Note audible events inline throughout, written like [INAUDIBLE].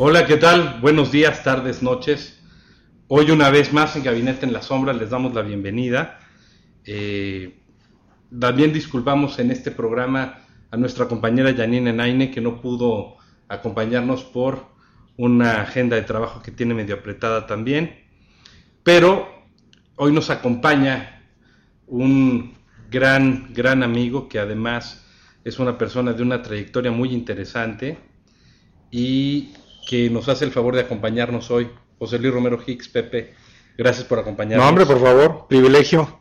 Hola, ¿qué tal? Buenos días, tardes, noches. Hoy una vez más en Gabinete en la Sombra les damos la bienvenida. Eh, también disculpamos en este programa a nuestra compañera Janine Naine que no pudo acompañarnos por una agenda de trabajo que tiene medio apretada también. Pero hoy nos acompaña un gran, gran amigo que además es una persona de una trayectoria muy interesante y que nos hace el favor de acompañarnos hoy. José Luis Romero Hicks, Pepe, gracias por acompañarnos. No, hombre, por favor, privilegio.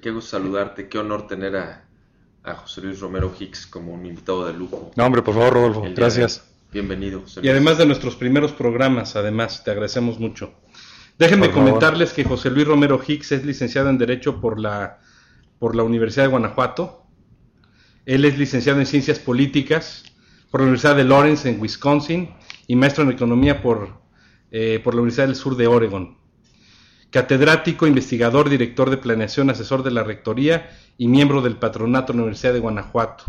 Qué gusto saludarte, qué honor tener a, José Luis Romero Hicks como un invitado de lujo. No, hombre, por favor, Rodolfo, gracias. Bienvenido, José Luis. Y además de nuestros primeros programas, además, te agradecemos mucho. Déjenme comentarles que José Luis Romero Hicks es licenciado en Derecho por la, por la Universidad de Guanajuato. Él es licenciado en Ciencias Políticas por la Universidad de Lawrence en Wisconsin y maestro en Economía por, eh, por la Universidad del Sur de Oregon. Catedrático, investigador, director de planeación, asesor de la Rectoría y miembro del Patronato de la Universidad de Guanajuato.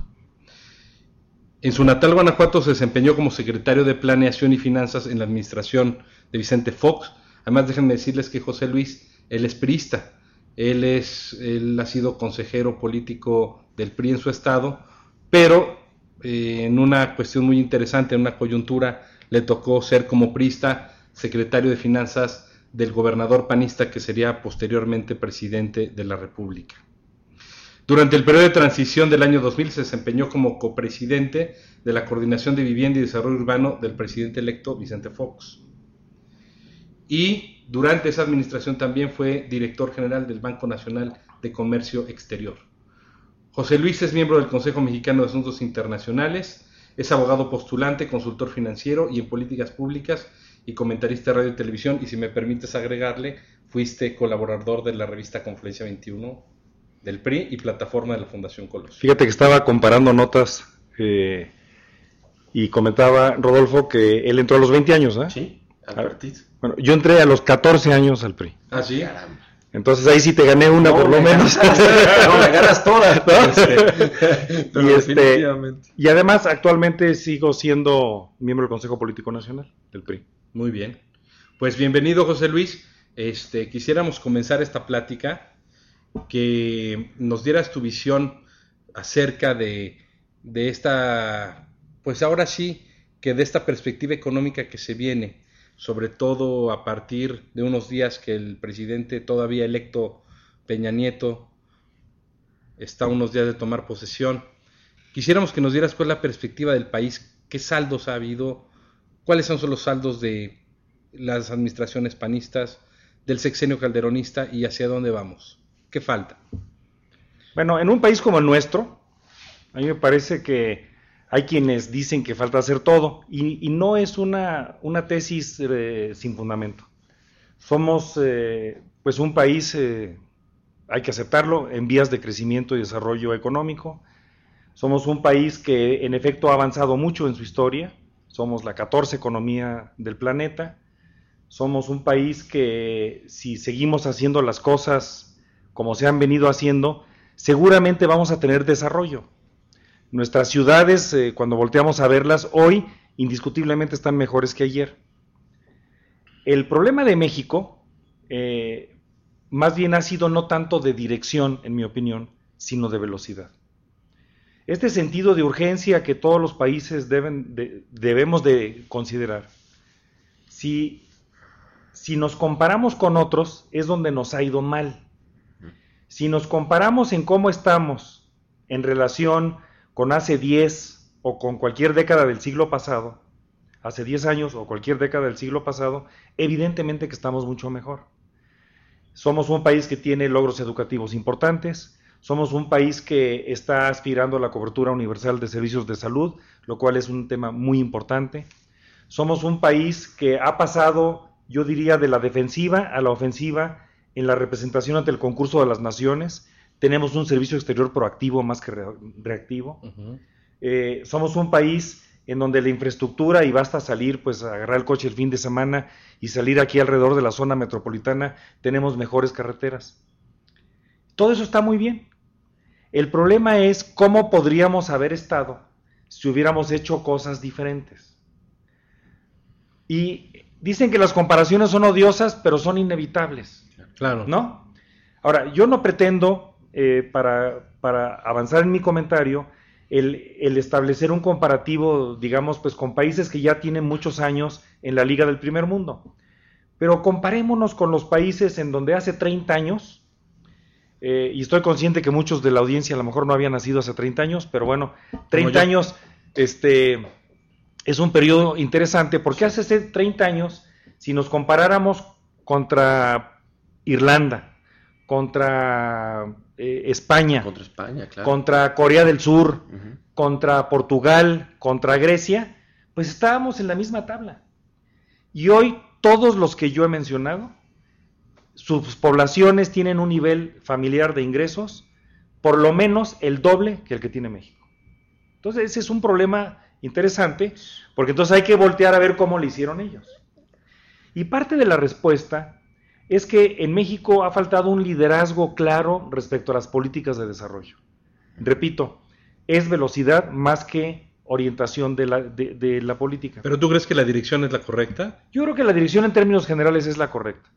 En su natal Guanajuato se desempeñó como secretario de Planeación y Finanzas en la administración de Vicente Fox. Además, déjenme decirles que José Luis, él es priista. Él, es, él ha sido consejero político del PRI en su estado, pero eh, en una cuestión muy interesante, en una coyuntura, le tocó ser como prista secretario de Finanzas del gobernador panista que sería posteriormente presidente de la República. Durante el periodo de transición del año 2000 se desempeñó como copresidente de la Coordinación de Vivienda y Desarrollo Urbano del presidente electo Vicente Fox. Y durante esa administración también fue director general del Banco Nacional de Comercio Exterior. José Luis es miembro del Consejo Mexicano de Asuntos Internacionales, es abogado postulante, consultor financiero y en políticas públicas y comentarista de radio y televisión. Y si me permites agregarle, fuiste colaborador de la revista Confluencia 21 del PRI y plataforma de la Fundación Colosio. Fíjate que estaba comparando notas eh, y comentaba Rodolfo que él entró a los 20 años, ¿eh? Sí, al ah, Bueno, yo entré a los 14 años al PRI. Ah, sí. Entonces ahí sí te gané una por lo menos. [LAUGHS] no, me ganas todas. [LAUGHS] [LAUGHS] y, este, y además actualmente sigo siendo miembro del Consejo Político Nacional del PRI. Muy bien. Pues bienvenido José Luis. Este, quisiéramos comenzar esta plática que nos dieras tu visión acerca de, de esta, pues ahora sí, que de esta perspectiva económica que se viene sobre todo a partir de unos días que el presidente todavía electo Peña Nieto está unos días de tomar posesión. Quisiéramos que nos dieras cuál es la perspectiva del país, qué saldos ha habido, cuáles son los saldos de las administraciones panistas, del sexenio calderonista y hacia dónde vamos. ¿Qué falta? Bueno, en un país como el nuestro, a mí me parece que hay quienes dicen que falta hacer todo y, no es una, una tesis eh, sin fundamento. Somos eh, pues un país, eh, hay que aceptarlo, en vías de crecimiento y desarrollo económico. Somos un país que en efecto ha avanzado mucho en su historia. Somos la 14 economía del planeta. Somos un país que si seguimos haciendo las cosas como se han venido haciendo, seguramente vamos a tener desarrollo Nuestras ciudades, eh, cuando volteamos a verlas, hoy indiscutiblemente están mejores que ayer. El problema de México, eh, más bien ha sido no tanto de dirección, en mi opinión, sino de velocidad. Este sentido de urgencia que todos los países deben debemos de considerar. Si, si nos comparamos con otros, es donde nos ha ido mal. Si nos comparamos en cómo estamos en relación con hace 10 o con cualquier década del siglo pasado, hace 10 años o cualquier década del siglo pasado, evidentemente que estamos mucho mejor. Somos un país que tiene logros educativos importantes, somos un país que está aspirando a la cobertura universal de servicios de salud, lo cual es un tema muy importante. Somos un país que ha pasado, yo diría, de la defensiva a la ofensiva en la representación ante el concurso de las naciones, tenemos un servicio exterior proactivo más que reactivo. Eh, somos un país en donde la infraestructura, y basta salir, pues agarrar el coche el fin de semana y salir aquí alrededor de la zona metropolitana, tenemos mejores carreteras. Todo eso está muy bien. El problema es cómo podríamos haber estado si hubiéramos hecho cosas diferentes. Y dicen que las comparaciones son odiosas, pero son inevitables. Claro. ¿No? Ahora, yo no pretendo, eh, para, para, avanzar en mi comentario, el, el, establecer un comparativo, digamos, pues con países que ya tienen muchos años en la Liga del Primer Mundo. Pero comparémonos con los países en donde hace 30 años, eh, y estoy consciente que muchos de la audiencia a lo mejor no habían nacido hace 30 años, pero bueno, 30 años este, es un periodo interesante, porque hace 30 años, si nos comparáramos contra Irlanda, contra eh, España, contra, España contra Corea del Sur, contra Portugal, contra Grecia, pues estábamos en la misma tabla. Y hoy todos los que yo he mencionado, sus poblaciones tienen un nivel familiar de ingresos por lo menos el doble que el que tiene México. Entonces ese es un problema interesante, porque entonces hay que voltear a ver cómo lo hicieron ellos. Y parte de la respuesta es que en México ha faltado un liderazgo claro respecto a las políticas de desarrollo. Repito, es velocidad más que orientación de la, de, la política. ¿Pero tú crees que la dirección es la correcta? Yo creo que la dirección en términos generales es la correcta.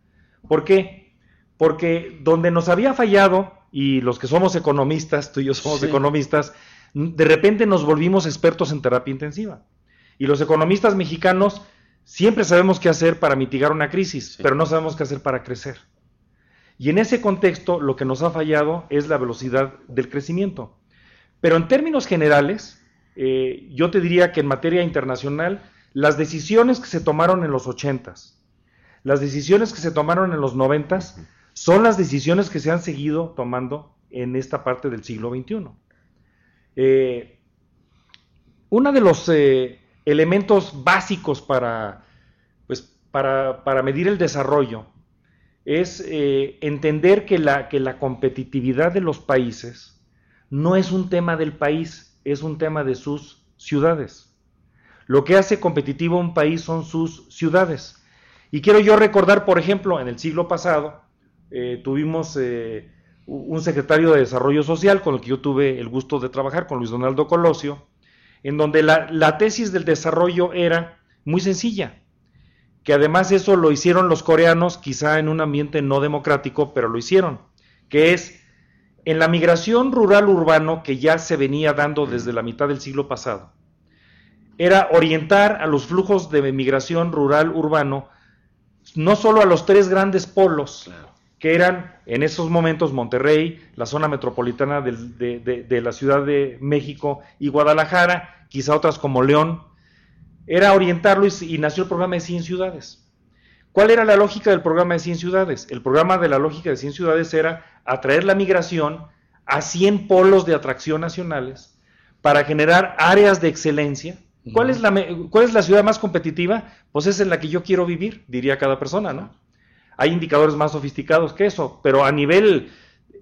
¿Por qué? Porque donde nos había fallado, y los que somos economistas, tú y yo somos economistas, de repente nos volvimos expertos en terapia intensiva. Y los economistas mexicanos siempre sabemos qué hacer para mitigar una crisis, pero no sabemos qué hacer para crecer. Y en ese contexto lo que nos ha fallado es la velocidad del crecimiento. Pero en términos generales, eh, yo te diría que en materia internacional, las decisiones que se tomaron en los 80 las decisiones que se tomaron en los 90 son las decisiones que se han seguido tomando en esta parte del siglo XXI. Eh, uno de los eh, elementos básicos para, pues, para, para, medir el desarrollo es entender que la, que la competitividad de los países no es un tema del país, es un tema de sus ciudades. Lo que hace competitivo un país son sus ciudades. Y quiero yo recordar, por ejemplo, en el siglo pasado eh, tuvimos eh, un secretario de Desarrollo Social con el que yo tuve el gusto de trabajar, con Luis Donaldo Colosio, en donde la, tesis del desarrollo era muy sencilla, que además eso lo hicieron los coreanos, quizá en un ambiente no democrático, pero lo hicieron, que es en la migración rural-urbano que ya se venía dando desde la mitad del siglo pasado, era orientar a los flujos de migración rural-urbano no solo a los tres grandes polos, que eran en esos momentos Monterrey, la zona metropolitana de, de, la Ciudad de México y Guadalajara, quizá otras como León, era orientarlo y, y nació el programa de 100 ciudades. ¿Cuál era la lógica del programa de 100 ciudades? El programa de la lógica de 100 ciudades era atraer la migración a 100 polos de atracción nacionales para generar áreas de excelencia. ¿Cuál, es la, ¿Cuál es la ciudad más competitiva? Pues es en la que yo quiero vivir, diría cada persona, ¿no? Hay indicadores más sofisticados que eso, pero a nivel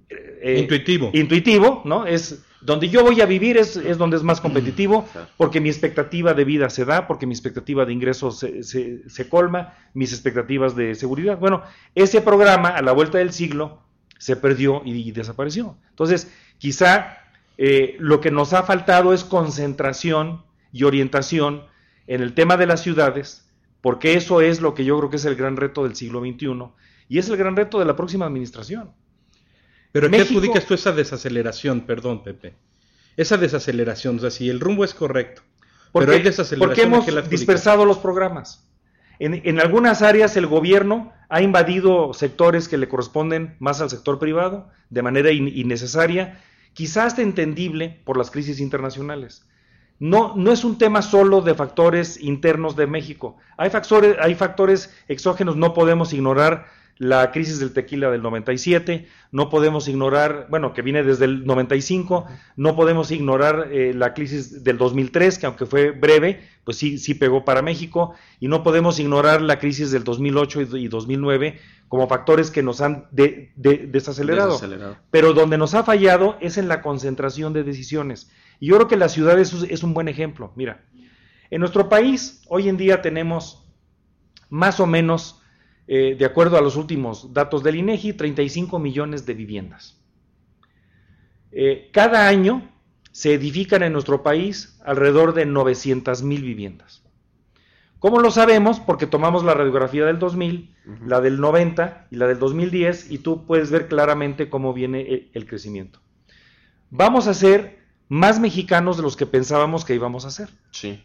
eh, intuitivo. intuitivo, ¿no? Es donde yo voy a vivir es, es donde es más competitivo, porque mi expectativa de vida se da, porque mi expectativa de ingresos se, se, colma, mis expectativas de seguridad. Bueno, ese programa a la vuelta del siglo se perdió y, desapareció. Entonces, quizá eh, lo que nos ha faltado es concentración y orientación en el tema de las ciudades, porque eso es lo que yo creo que es el gran reto del siglo XXI y es el gran reto de la próxima administración. Pero ¿qué adjudicas tú esa desaceleración? Perdón, Pepe. Esa desaceleración, o sea, si el rumbo es correcto, pero hay desaceleración. Porque hemos dispersado los programas. En, algunas áreas el gobierno ha invadido sectores que le corresponden más al sector privado de manera innecesaria, quizás entendible por las crisis internacionales. No, no es un tema solo de factores internos de México. Hay factores, hay factores exógenos, no podemos ignorar la crisis del tequila del 97, no podemos ignorar, bueno, que viene desde el 95, no podemos ignorar eh, la crisis del 2003, que aunque fue breve, pues sí, sí pegó para México, y no podemos ignorar la crisis del 2008 y 2009 como factores que nos han desacelerado. Pero donde nos ha fallado es en la concentración de decisiones. Y yo creo que la ciudad es, es un buen ejemplo. Mira, en nuestro país hoy en día tenemos más o menos eh, de acuerdo a los últimos datos del INEGI, 35 millones de viviendas. Eh, cada año se edifican en nuestro país alrededor de 900 mil viviendas. ¿Cómo lo sabemos? Porque tomamos la radiografía del 2000, la del 90 y la del 2010 y tú puedes ver claramente cómo viene el, el crecimiento. Vamos a ser más mexicanos de los que pensábamos que íbamos a ser. Sí.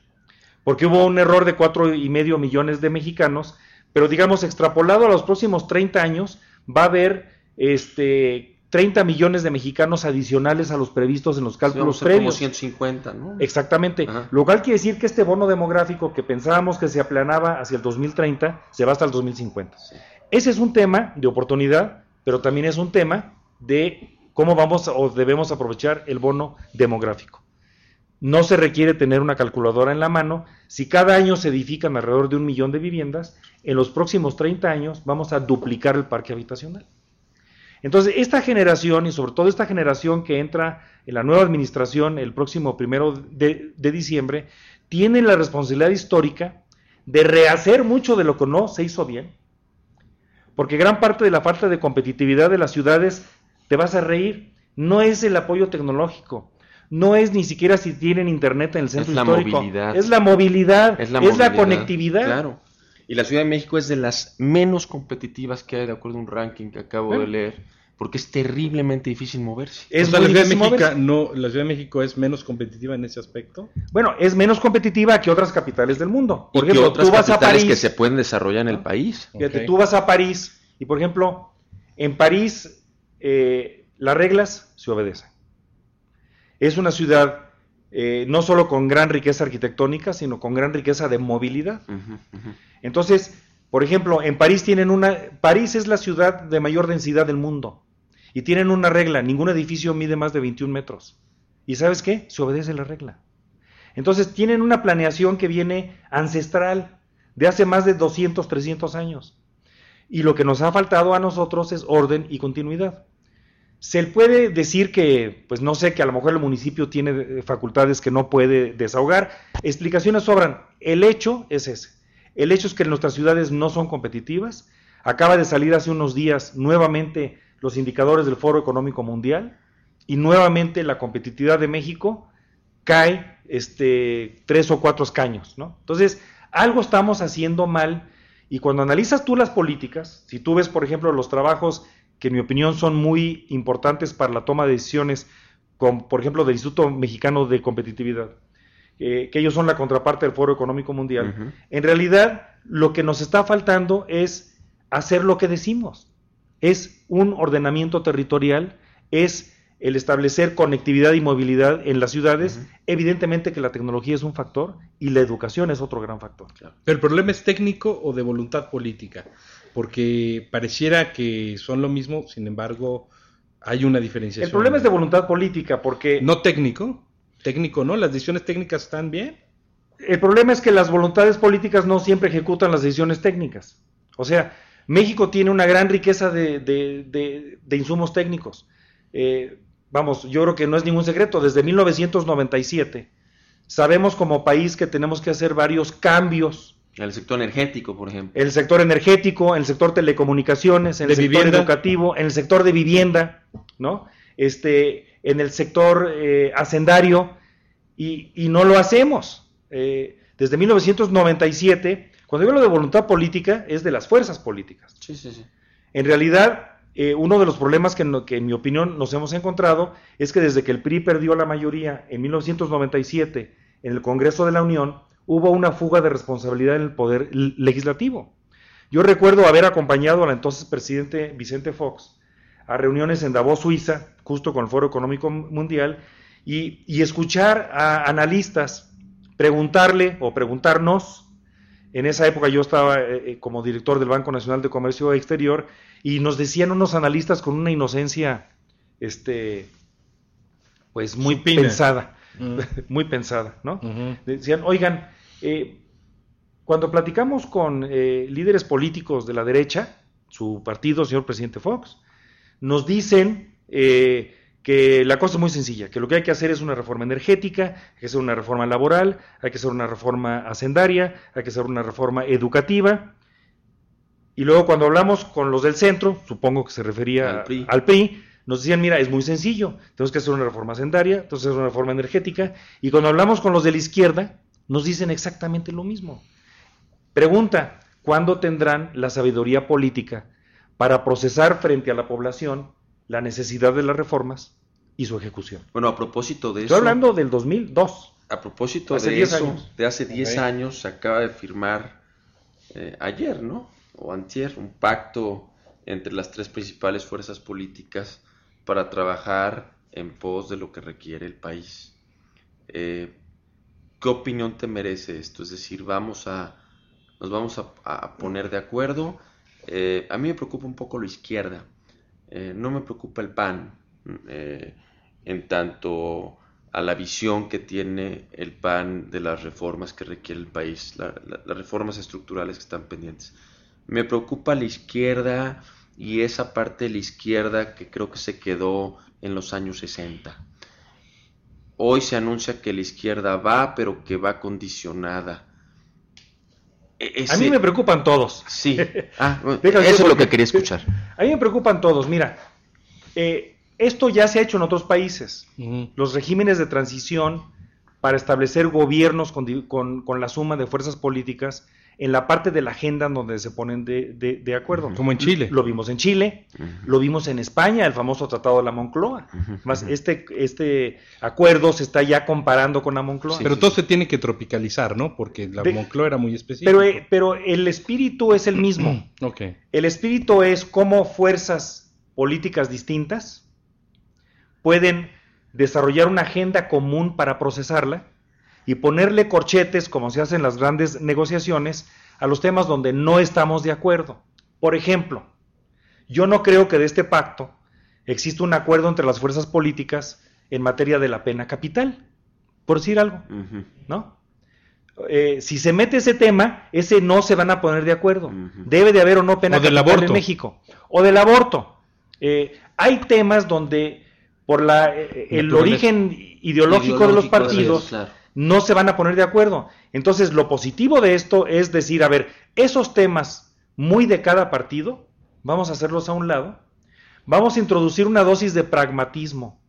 Porque hubo un error de cuatro y medio millones de mexicanos, pero digamos extrapolado a los próximos 30 años va a haber este 30 millones de mexicanos adicionales a los previstos en los cálculos Sí, previos. Como 150, ¿no? Exactamente. Ajá. Lo cual quiere decir que este bono demográfico que pensábamos que se aplanaba hacia el 2030 se va hasta el 2050. Sí. Ese es un tema de oportunidad, pero también es un tema de cómo vamos o debemos aprovechar el bono demográfico. No se requiere tener una calculadora en la mano. Si cada año se edifican alrededor de un millón de viviendas, en los próximos 30 años vamos a duplicar el parque habitacional. Entonces, esta generación y sobre todo esta generación que entra en la nueva administración el próximo primero de, diciembre, tiene la responsabilidad histórica de rehacer mucho de lo que no se hizo bien. Porque gran parte de la falta de competitividad de las ciudades, te vas a reír, no es el apoyo tecnológico, no es ni siquiera si tienen internet en el centro Es la histórico, movilidad. es la movilidad, Es la, es la movilidad, conectividad. Claro. Y la Ciudad de México es de las menos competitivas que hay, de acuerdo a un ranking que acabo de leer, porque es terriblemente difícil moverse. Es O sea, muy la, Ciudad de difícil México, moverse. no, la Ciudad de México es menos competitiva en ese aspecto. Bueno, es menos competitiva que otras capitales del mundo. Y Por que ejemplo, otras tú vas a capitales París, que se pueden desarrollar en el país. Fíjate, Ok. tú vas a París y, por ejemplo, en París eh, las reglas se obedecen. Es una ciudad eh, no solo con gran riqueza arquitectónica, sino con gran riqueza de movilidad. Entonces, por ejemplo, en París tienen una... París es la ciudad de mayor densidad del mundo. Y tienen una regla, ningún edificio mide más de 21 metros. ¿Y sabes qué? Se obedece la regla. Entonces tienen una planeación que viene ancestral, de hace más de 200, 300 años. Y lo que nos ha faltado a nosotros es orden y continuidad. Se puede decir que, pues no sé, que a lo mejor el municipio tiene eh, facultades que no puede desahogar. Explicaciones sobran. El hecho es ese. El hecho es que nuestras ciudades no son competitivas. Acaba de salir hace unos días nuevamente los indicadores del Foro Económico Mundial y nuevamente la competitividad de México cae este, tres o cuatro escaños. ¿no? Entonces, algo estamos haciendo mal y cuando analizas tú las políticas, si tú ves, por ejemplo, los trabajos que en mi opinión son muy importantes para la toma de decisiones, con, por ejemplo, del Instituto Mexicano de Competitividad, eh, que ellos son la contraparte del Foro Económico Mundial, en realidad lo que nos está faltando es hacer lo que decimos. Es un ordenamiento territorial, es el establecer conectividad y movilidad en las ciudades. Evidentemente que la tecnología es un factor y la educación es otro gran factor. Pero el problema es técnico o de voluntad política, porque pareciera que son lo mismo, sin embargo, hay una diferenciación. El problema es de voluntad política porque No técnico, técnico no, las decisiones técnicas están bien. el problema es que las voluntades políticas no siempre ejecutan las decisiones técnicas. O sea, México tiene una gran riqueza de, de- de- de insumos técnicos. Eh, vamos, yo creo que no es ningún secreto, desde 1997 sabemos como país que tenemos que hacer varios cambios el sector energético, por ejemplo. en el sector energético, en el sector telecomunicaciones, en el sector vivienda. educativo, en el sector de vivienda, ¿no? Este, en el sector eh, hacendario, y, y no lo hacemos. Eh, desde 1997, cuando hablo de voluntad política, es de las fuerzas políticas. Sí, sí, sí. En realidad, eh, uno de los problemas que, no- que en mi opinión nos hemos encontrado es que desde que el PRI perdió la mayoría en 1997 en el Congreso de la Unión, hubo una fuga de responsabilidad en el poder legislativo. Yo recuerdo haber acompañado al entonces presidente Vicente Fox a reuniones en Davos, Suiza, justo con el Foro Económico Mundial, y, y escuchar a analistas preguntarle o preguntarnos en esa época yo estaba eh, eh, como director del Banco Nacional de Comercio Exterior y nos decían unos analistas con una inocencia, este, pues muy Supina. pensada, Mm. [LAUGHS] muy pensada, ¿no? Decían, oigan, eh, cuando platicamos con eh, líderes políticos de la derecha, su partido, señor presidente Fox, nos dicen eh, que la cosa es muy sencilla, que lo que hay que hacer es una reforma energética, hay que hacer una reforma laboral, hay que hacer una reforma hacendaria, hay que hacer una reforma educativa. Y luego cuando hablamos con los del centro, supongo que se refería Al PRI. al PRI, nos decían, mira, es muy sencillo, tenemos que hacer una reforma hacendaria, entonces una reforma energética, y cuando hablamos con los de la izquierda, nos dicen exactamente lo mismo. Pregunta, ¿cuándo tendrán la sabiduría política para procesar frente a la población la necesidad de las reformas y su ejecución? Bueno, a propósito de Estoy eso... hablando del 2002. A propósito de 10 eso, años. de hace 10 Ok. años se acaba de firmar eh, ayer, ¿no? O antier, un pacto entre las tres principales fuerzas políticas para trabajar en pos de lo que requiere el país. Eh, ¿Qué opinión te merece esto? Es decir, vamos a, nos vamos a, poner de acuerdo. Eh, a mí me preocupa un poco la izquierda. Eh, no me preocupa el PAN. eh, en tanto a la visión que tiene el PAN de las reformas que requiere el país, la- la- las reformas estructurales que están pendientes. Me preocupa la izquierda y esa parte de la izquierda que creo que se quedó en los años 60. Hoy se anuncia que la izquierda va, pero que va condicionada. E- A mí me preocupan todos. Sí, [LAUGHS] ah, eso es lo que quería escuchar. A mí me preocupan todos. Mira, eh, esto ya se ha hecho en otros países. Los regímenes de transición para establecer gobiernos con, di- con- con la suma de fuerzas políticas en la parte de la agenda en donde se ponen de, de- de acuerdo. Como en Chile. Lo vimos en Chile, lo vimos en España, el famoso Tratado de la Moncloa. Más este, este acuerdo se está ya comparando con la Moncloa. Sí, Pero sí, todo sí. se tiene que tropicalizar, ¿no? Porque la De- Moncloa era muy específica. pero, eh, pero el espíritu es el mismo. [CLEARS THROAT] Ok. El espíritu es cómo fuerzas políticas distintas pueden desarrollar una agenda común para procesarla y ponerle corchetes, como se hace en las grandes negociaciones, a los temas donde no estamos de acuerdo. Por ejemplo, yo no creo que de este pacto exista un acuerdo entre las fuerzas políticas en materia de la pena capital, por decir algo. ¿no? Eh, si se mete ese tema, ese no se van a poner de acuerdo. Debe de haber o no pena O del capital aborto. en México. O del aborto. Eh, hay temas donde por la, eh, el origen ideológico, de los partidos claro. No se van a poner de acuerdo. Entonces, lo positivo de esto es decir, a ver, esos temas muy de cada partido, vamos a hacerlos a un lado. Vamos a introducir una dosis de pragmatismo,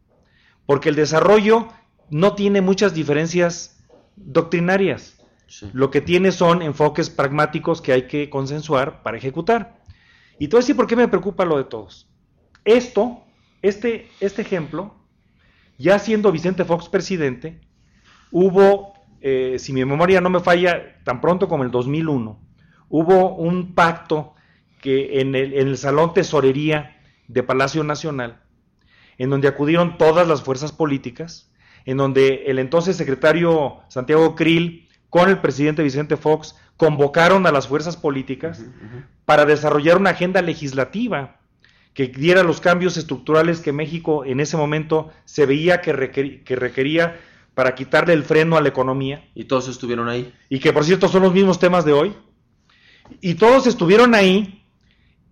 porque el desarrollo no tiene muchas diferencias doctrinarias. Sí. Lo que tiene son enfoques pragmáticos que hay que consensuar para ejecutar. Y te voy a decir por qué me preocupa lo de todos. Esto, este, este ejemplo, ya siendo Vicente Fox presidente, hubo, eh, si mi memoria no me falla, tan pronto como el 2001, hubo un pacto que en el, en el Salón Tesorería de Palacio Nacional, en donde acudieron todas las fuerzas políticas, en donde el entonces secretario Santiago Krill con el presidente Vicente Fox convocaron a las fuerzas políticas para desarrollar una agenda legislativa que diera los cambios estructurales que México en ese momento se veía que, requer- que requería para quitarle el freno a la economía Y todos estuvieron ahí. y que por cierto son los mismos temas de hoy. Y todos estuvieron ahí.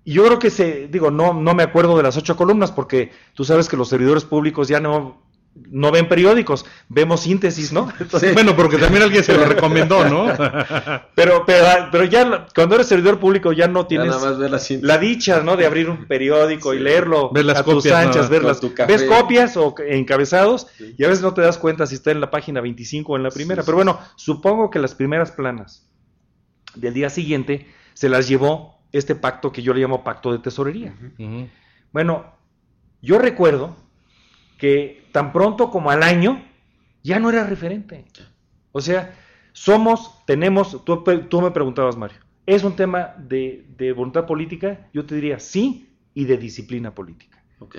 Y yo creo que se, digo, no, no me acuerdo de las ocho columnas porque tú sabes que los servidores públicos ya no, no ven periódicos, vemos síntesis, ¿no? [LAUGHS] Entonces, Bueno, porque también alguien se lo recomendó, ¿no? [LAUGHS] pero, pero, pero ya cuando eres servidor público ya no Ya tienes nada más ver la dicha, ¿no? De abrir un periódico y leerlo Ver las a tus copias, anchas, ¿no? ver las, tu café. ves copias o encabezados Sí. y a veces no te das cuenta si está en la página 25 o en la primera. Sí, Pero bueno, supongo que las primeras planas del día siguiente se las llevó este pacto que yo le llamo pacto de tesorería. Bueno, yo recuerdo que tan pronto como al año ya no era referente. O sea, somos, tenemos, tú, tú me preguntabas, Mario, ¿es un tema de, de voluntad política? Yo te diría sí y de disciplina política. Ok.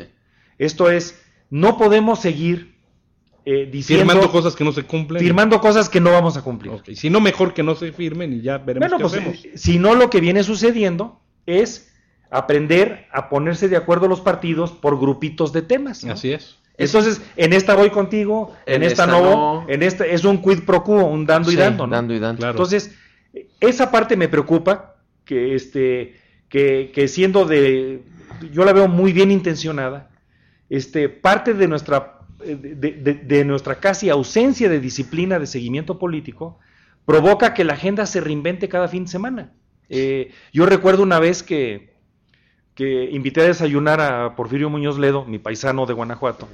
Esto es, no podemos seguir eh, diciendo, Firmando cosas que no se cumplen. firmando cosas que no vamos a cumplir. Ok, Si no, mejor que no se firmen y ya veremos Bueno, qué pues hacemos. eh, si no lo que viene sucediendo es aprender a ponerse de acuerdo los partidos por grupitos de temas. ¿no? Así es. Entonces, en esta voy contigo, en, En esta, esta no, no. en esta es un quid pro quo, un dando y dando, ¿no? Dando y dando. Claro. Entonces, esa parte me preocupa, que este, que, que siendo de, yo la veo muy bien intencionada, este, parte de nuestra, de, de- de nuestra casi ausencia de disciplina de seguimiento político, provoca que la agenda se reinvente cada fin de semana. Eh, yo recuerdo una vez que, que invité a desayunar a Porfirio Muñoz Ledo, mi paisano de Guanajuato.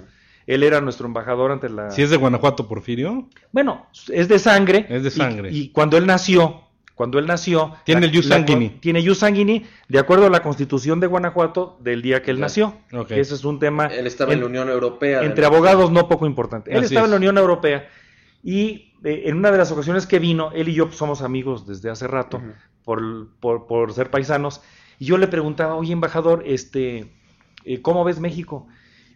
Él era nuestro embajador ante la... Si es de Guanajuato, Porfirio. Bueno, es de sangre. Es de sangre. Y, cuando él nació, cuando él nació. Tiene el jus sanguini. Tiene jus sanguini, de acuerdo a la constitución de Guanajuato del día que él Ya. nació. Ok. Ese es un tema. Él estaba en, en- la Unión Europea. entre abogados no poco importante. Él Así estaba es. en la Unión Europea y eh, en una de las ocasiones que vino, él y yo somos amigos desde hace rato por- por ser paisanos, y yo le preguntaba, oye embajador, este, eh, ¿cómo ves México?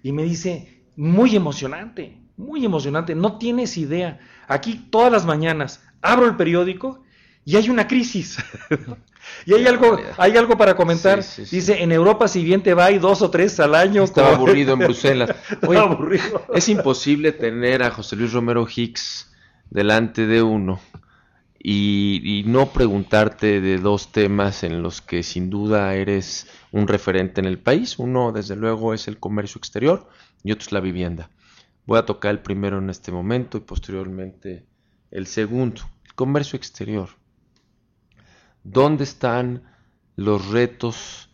Y me dice, muy emocionante, muy emocionante, no tienes idea. Aquí todas las mañanas abro el periódico y hay una crisis. [LAUGHS] y hay algo, hay algo para comentar. Sí, sí, sí. Dice, en Europa si bien te va hay dos o tres al año. Estaba como- aburrido en [LAUGHS] Bruselas. Oye, aburrido. Es imposible tener a José Luis Romero Hicks delante de uno y, no preguntarte de dos temas en los que sin duda eres un referente en el país. Uno, desde luego, es el comercio exterior y otro es la vivienda. Voy a tocar el primero en este momento y posteriormente el segundo, el comercio exterior. ¿Dónde están los retos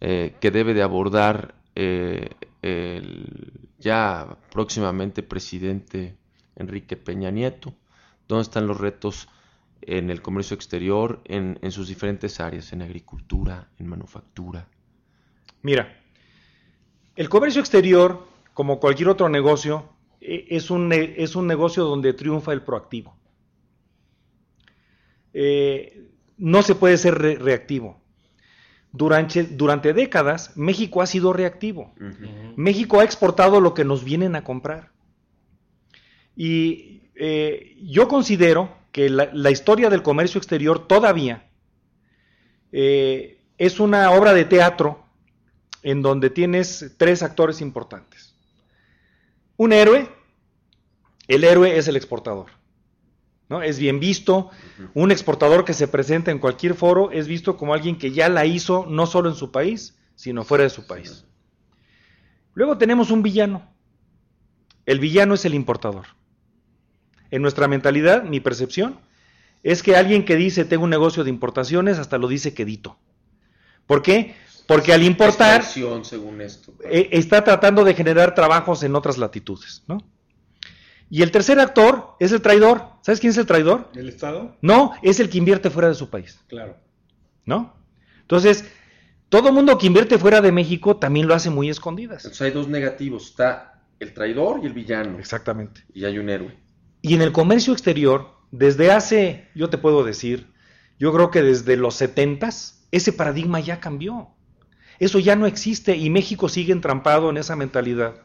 eh, que debe de abordar eh, el ya próximamente presidente Enrique Peña Nieto? ¿Dónde están los retos en el comercio exterior, en, en sus diferentes áreas, en agricultura, en manufactura? Mira, el comercio exterior, como cualquier otro negocio, e- es un, es un negocio donde triunfa el proactivo. Eh, no se puede ser re- reactivo. Durante, durante décadas, México ha sido reactivo. México ha exportado lo que nos vienen a comprar. Y eh, yo considero que la, la historia del comercio exterior todavía eh, es una obra de teatro en donde tienes tres actores importantes. Un héroe, el héroe es el exportador. ¿no? Es bien visto, un exportador que se presenta en cualquier foro es visto como alguien que ya la hizo no solo en su país, sino fuera de su país. Luego tenemos un villano. El villano es el importador. En nuestra mentalidad, mi percepción, es que alguien que dice tengo un negocio de importaciones hasta lo dice quedito. ¿Por qué? Porque al importar Extorsión, según esto. eh, está tratando de generar trabajos en otras latitudes, ¿no? Y el tercer actor es el traidor. ¿Sabes quién es el traidor? ¿El Estado? No, es el que invierte fuera de su país, Claro. ¿no? Entonces, todo mundo que invierte fuera de México también lo hace muy escondidas. Entonces hay dos negativos, está el traidor y el villano, Exactamente. y hay un héroe. Y en el comercio exterior, desde hace, yo te puedo decir, yo creo que desde los setentas, ese paradigma ya cambió. Eso ya no existe y México sigue entrampado en esa mentalidad.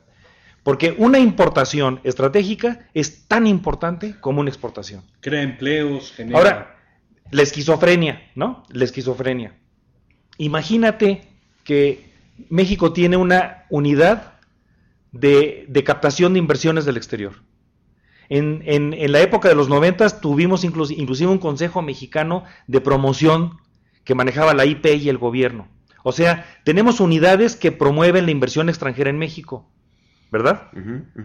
Porque una importación estratégica es tan importante como una exportación. Crea empleos, genera... Ahora, la esquizofrenia, ¿no? La esquizofrenia. Imagínate que México tiene una unidad de, de captación de inversiones del exterior. En, en- en la época de los noventas tuvimos inclus- inclusive un consejo mexicano de promoción que manejaba la IP y el gobierno. O sea, tenemos unidades que promueven la inversión extranjera en México, ¿verdad?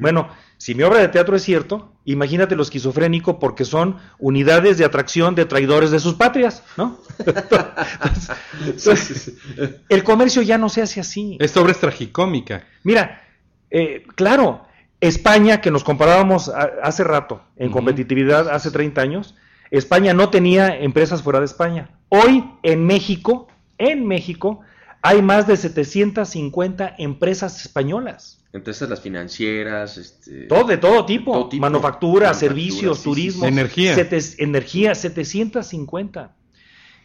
Bueno, si mi obra de teatro es cierto, imagínate lo esquizofrénico porque son unidades de atracción de traidores de sus patrias, ¿no? [LAUGHS] Sí, sí, sí. El comercio ya no se hace así. Esta obra es tragicómica. Mira, eh, claro, España, que nos comparábamos a- hace rato en competitividad hace 30 años, España no tenía empresas fuera de España. Hoy en México, en México, hay más de 750 empresas españolas. Entre esas las financieras, este, Todo, de todo tipo. Todo tipo. Manufactura, Manufactura, servicios, sí, sí, turismo. sí. Energía. sete- energía, 750.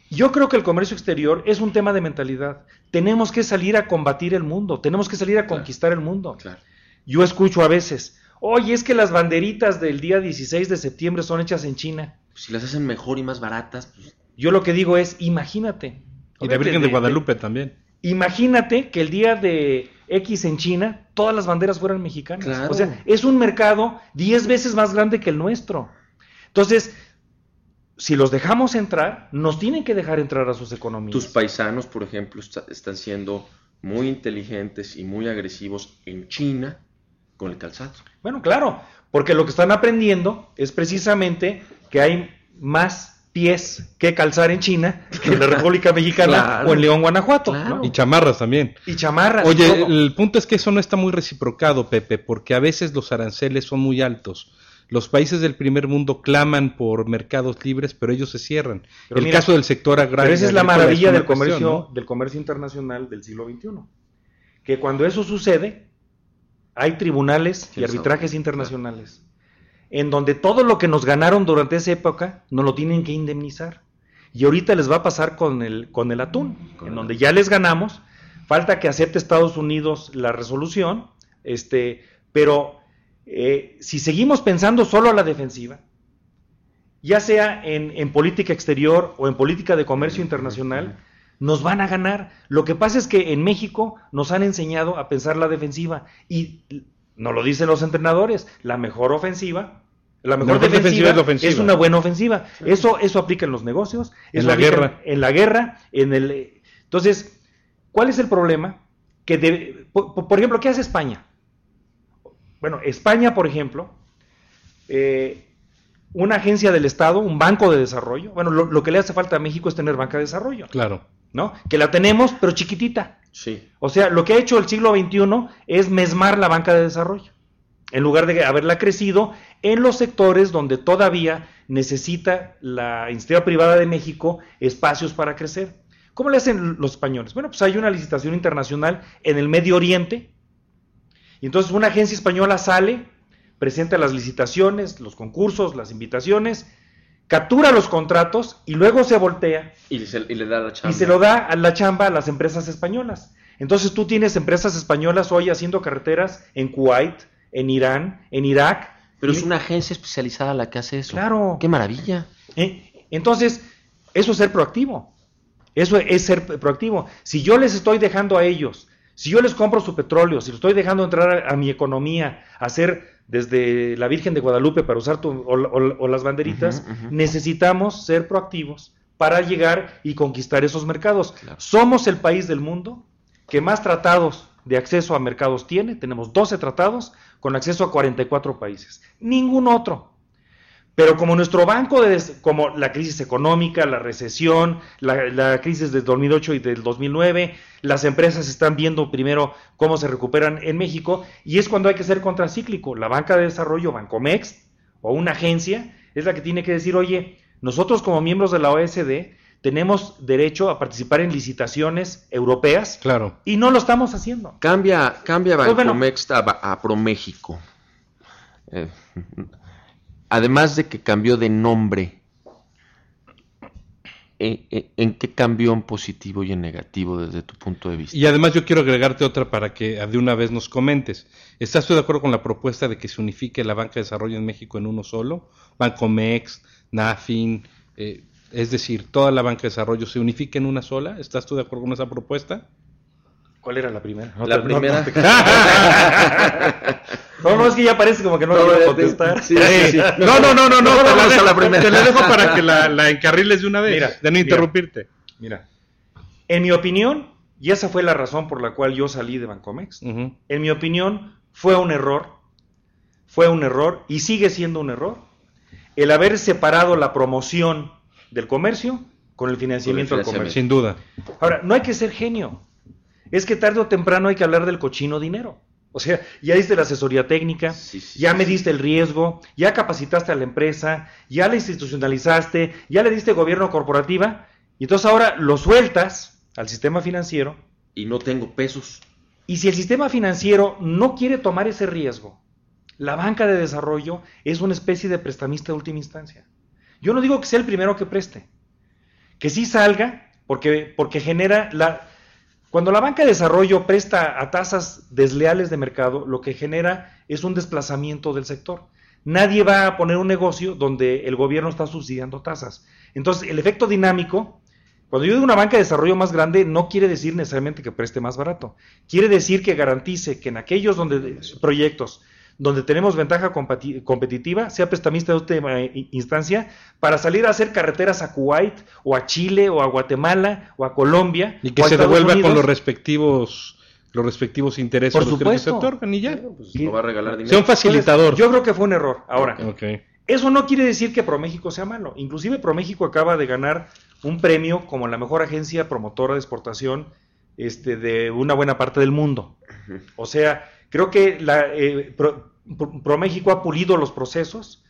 Yo creo que el comercio exterior es un tema de mentalidad. Tenemos que salir a combatir el mundo, tenemos que salir a Claro. conquistar el mundo. Claro. Yo escucho a veces, oye, es que las banderitas del día 16 de septiembre son hechas en China. Si las hacen mejor y más baratas, pues, Yo lo que digo es, imagínate. Y la Virgen de Guadalupe también. Imagínate que el día de X en China, todas las banderas fueran mexicanas. Claro. O sea, es un mercado 10 veces más grande que el nuestro. Entonces, si los dejamos entrar, nos tienen que dejar entrar a sus economías. tus paisanos, por ejemplo, está- están siendo muy inteligentes y muy agresivos en China con el calzado. Bueno, claro, porque lo que están aprendiendo es precisamente que hay más pies que calzar en China que en la República Mexicana [LAUGHS] Claro. o en León, Guanajuato. Claro. ¿no? Y chamarras también. Y chamarras. Oye, todo. el punto es que eso no está muy reciprocado, Pepe, porque a veces los aranceles son muy altos. Los países del primer mundo claman por mercados libres, pero ellos se cierran. el caso del sector agrario. Pero esa es la maravilla del comercio, del comercio internacional del siglo XXI. Que cuando eso sucede, hay tribunales y arbitrajes internacionales en donde todo lo que nos ganaron durante esa época nos lo tienen que indemnizar. Y ahorita les va a pasar con el, con el atún, en donde ya les ganamos, falta que acepte Estados Unidos la resolución, este, pero eh, si seguimos pensando solo a la defensiva, ya sea en, en, política exterior o en política de comercio internacional, nos van a ganar. Lo que pasa es que en México nos han enseñado a pensar la defensiva y no lo dicen los entrenadores, la mejor ofensiva, la mejor, defensiva, es, una buena ofensiva. Eso, eso aplica en los negocios, en la guerra. En la guerra, en el. Entonces, ¿cuál es el problema? Que por, ejemplo, ¿qué hace España? Bueno, España, por ejemplo, eh, una agencia del Estado, un banco de desarrollo. Bueno, lo, lo, que le hace falta a México es tener banca de desarrollo. Claro. ¿No? Que la tenemos, pero chiquitita. Sí. O sea, lo que ha hecho el siglo XXI es mesmar la banca de desarrollo, en lugar de haberla crecido en los sectores donde todavía necesita la iniciativa privada de México espacios para crecer. ¿Cómo le hacen los españoles? Bueno, pues hay una licitación internacional en el Medio Oriente, y entonces una agencia española sale, presenta las licitaciones, los concursos, las invitaciones, captura los contratos y luego se voltea y, le da la chamba. y se lo da a la chamba a las empresas españolas. Entonces tú tienes empresas españolas hoy haciendo carreteras en Kuwait, en Irán, en Irak. Pero es una agencia especializada la que hace eso. Claro. Qué maravilla. ¿Eh? Entonces, eso es ser proactivo. Eso es ser proactivo. Si yo les estoy dejando a ellos, si yo les compro su petróleo, si lo estoy dejando entrar a, mi economía, hacer desde la Virgen de Guadalupe para usar tu, o, las banderitas, necesitamos ser proactivos para llegar y conquistar esos mercados. Somos el país del mundo que más tratados de acceso a mercados tiene. Tenemos 12 tratados con acceso a 44 países. Ningún otro. Pero como nuestro banco, de, como la crisis económica, la recesión, la, la, crisis del 2008 y del 2009, las empresas están viendo primero cómo se recuperan en México y es cuando hay que ser contracíclico. La banca de desarrollo, Bancomex o una agencia, es la que tiene que decir, oye, nosotros como miembros de la OSD tenemos derecho a participar en licitaciones europeas. Claro. Y no lo estamos haciendo. Cambia, cambia pues Bancomex a, a, ProMéxico. Eh, además de que cambió de nombre, eh, eh, ¿en qué cambió en positivo y en negativo desde tu punto de vista? Y además yo quiero agregarte otra para que de una vez nos comentes. ¿Estás tú de acuerdo con la propuesta de que se unifique la banca de desarrollo en México en uno solo? Bancomex, NAFIN, eh, es decir, toda la banca de desarrollo se unifique en una sola. ¿Estás tú de acuerdo con esa propuesta? ¿Cuál era la primera? la primera. [LAUGHS] No, no, es que ya parece como que no, no a contestar. No, no, no, no, no, te, la, la primera. te la dejo para que la, la encarriles de una vez, mira, de no interrumpirte. Mira, en mi opinión, y esa fue la razón por la cual yo salí de Bancomex, en mi opinión, fue un error, fue un error y sigue siendo un error el haber separado la promoción del comercio con el financiamiento, del comercio. Sin duda. Ahora, no hay que ser genio. Es que tarde o temprano hay que hablar del cochino dinero. O sea, ya diste la asesoría técnica, ya me diste el riesgo, ya capacitaste a la empresa, ya la institucionalizaste, ya le diste gobierno corporativa, y entonces ahora lo sueltas al sistema financiero. Y no tengo pesos. Y si el sistema financiero no quiere tomar ese riesgo, la banca de desarrollo es una especie de prestamista de última instancia. Yo no digo que sea el primero que preste, que sí salga, porque, porque genera la, cuando la banca de desarrollo presta a tasas desleales de mercado, lo que genera es un desplazamiento del sector. Nadie va a poner un negocio donde el gobierno está subsidiando tasas. Entonces, el efecto dinámico, cuando yo digo una banca de desarrollo más grande, no quiere decir necesariamente que preste más barato. Quiere decir que garantice que en aquellos donde, proyectos donde tenemos ventaja competitiva, sea prestamista de última instancia, para salir a hacer carreteras a Kuwait, o a Chile, o a Guatemala, o a Colombia. Y que se devuelva con los respectivos los respectivos intereses Por supuesto. sector, pues, no va a regalar dinero. Sea un facilitador. yo creo que fue un error. Ahora, eso no quiere decir que ProMéxico sea malo. Inclusive ProMéxico acaba de ganar un premio como la mejor agencia promotora de exportación este, de una buena parte del mundo. O sea, Creo que la, eh, ProMéxico ha pulido los procesos.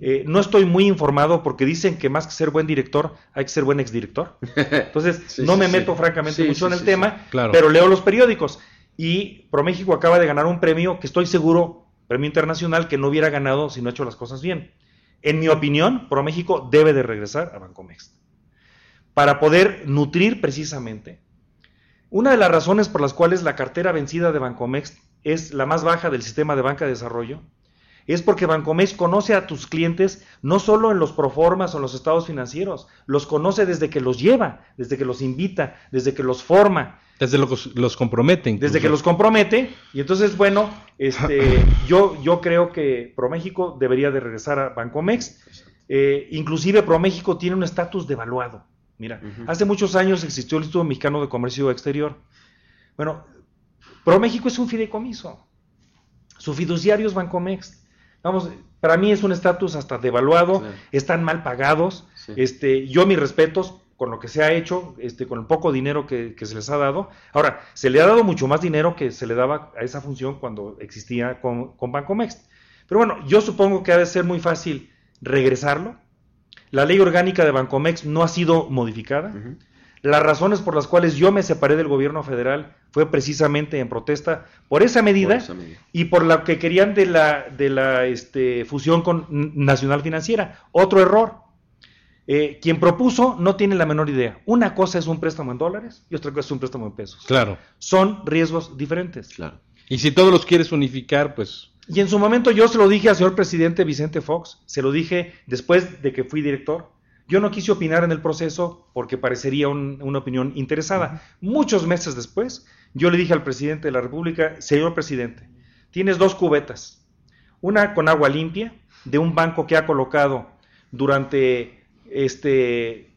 Eh, no estoy muy informado porque dicen que más que ser buen director, hay que ser buen exdirector. Entonces, [LAUGHS] no me meto francamente mucho en el tema, pero leo los periódicos. Y ProMéxico acaba de ganar un premio que estoy seguro, premio internacional, que no hubiera ganado si no ha hecho las cosas bien. En mi opinión, ProMéxico debe de regresar a Bancomext para poder nutrir precisamente. Una de las razones por las cuales la cartera vencida de Bancomext es la más baja del sistema de banca de desarrollo es porque Bancomext conoce a tus clientes no solo en los proformas o en los estados financieros, los conoce desde que los lleva, desde que los invita, desde que los forma. Desde los, los compromete. Desde que los compromete. Y entonces, bueno, este, [LAUGHS] yo, yo creo que ProMéxico debería de regresar a Bancomext. Eh, inclusive ProMéxico tiene un estatus devaluado. Mira, hace muchos años existió el Instituto Mexicano de Comercio Exterior. Bueno, ProMéxico es un fideicomiso. Su fiduciario es Bancomext. Vamos, para mí es un estatus hasta devaluado, están mal pagados. Este, yo mis respetos con lo que se ha hecho, este, con el poco dinero que, se les ha dado. Ahora, se le ha dado mucho más dinero que se le daba a esa función cuando existía con, con Bancomext. Pero bueno, yo supongo que ha de ser muy fácil regresarlo. La ley orgánica de Bancomext no ha sido modificada. Las razones por las cuales yo me separé del gobierno federal fue precisamente en protesta por esa medida, y por lo que querían de la, de la este, fusión con Nacional Financiera. Otro error. Eh, quien propuso no tiene la menor idea. Una cosa es un préstamo en dólares y otra cosa es un préstamo en pesos. Claro. Son riesgos diferentes. Claro. Y si todos los quieres unificar, pues... Y en su momento yo se lo dije al señor presidente Vicente Fox, se lo dije después de que fui director, yo no quise opinar en el proceso porque parecería una opinión interesada. Muchos meses después, yo le dije al presidente de la República, señor presidente, tienes dos cubetas, una con agua limpia de un banco que ha colocado durante este,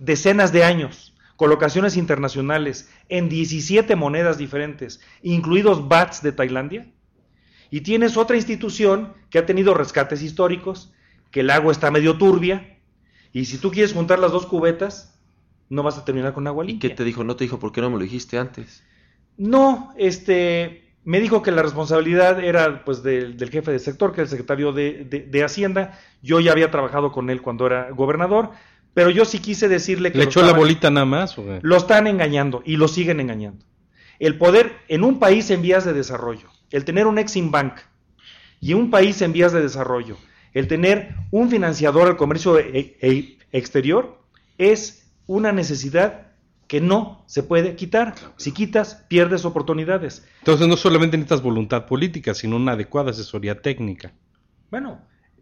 decenas de años colocaciones internacionales en 17 monedas diferentes, incluidos BATs de Tailandia, y tienes otra institución que ha tenido rescates históricos, que el agua está medio turbia, y si tú quieres juntar las dos cubetas, no vas a terminar con agua limpia. ¿Y qué te dijo? ¿No te dijo por qué no me lo dijiste antes? No, este, me dijo que la responsabilidad era pues del, jefe de sector, que es el secretario de, Hacienda. Yo ya había trabajado con él cuando era gobernador, pero yo sí quise decirle que... ¿Le echó la bolita nada más? ¿o Lo están engañando y lo siguen engañando. El poder en un país en vías de desarrollo, el tener un Exim Bank y un país en vías de desarrollo, el tener un financiador al comercio e, e, exterior es una necesidad que no se puede quitar. Si quitas, pierdes oportunidades. Entonces no solamente necesitas voluntad política, sino una adecuada asesoría técnica. Bueno,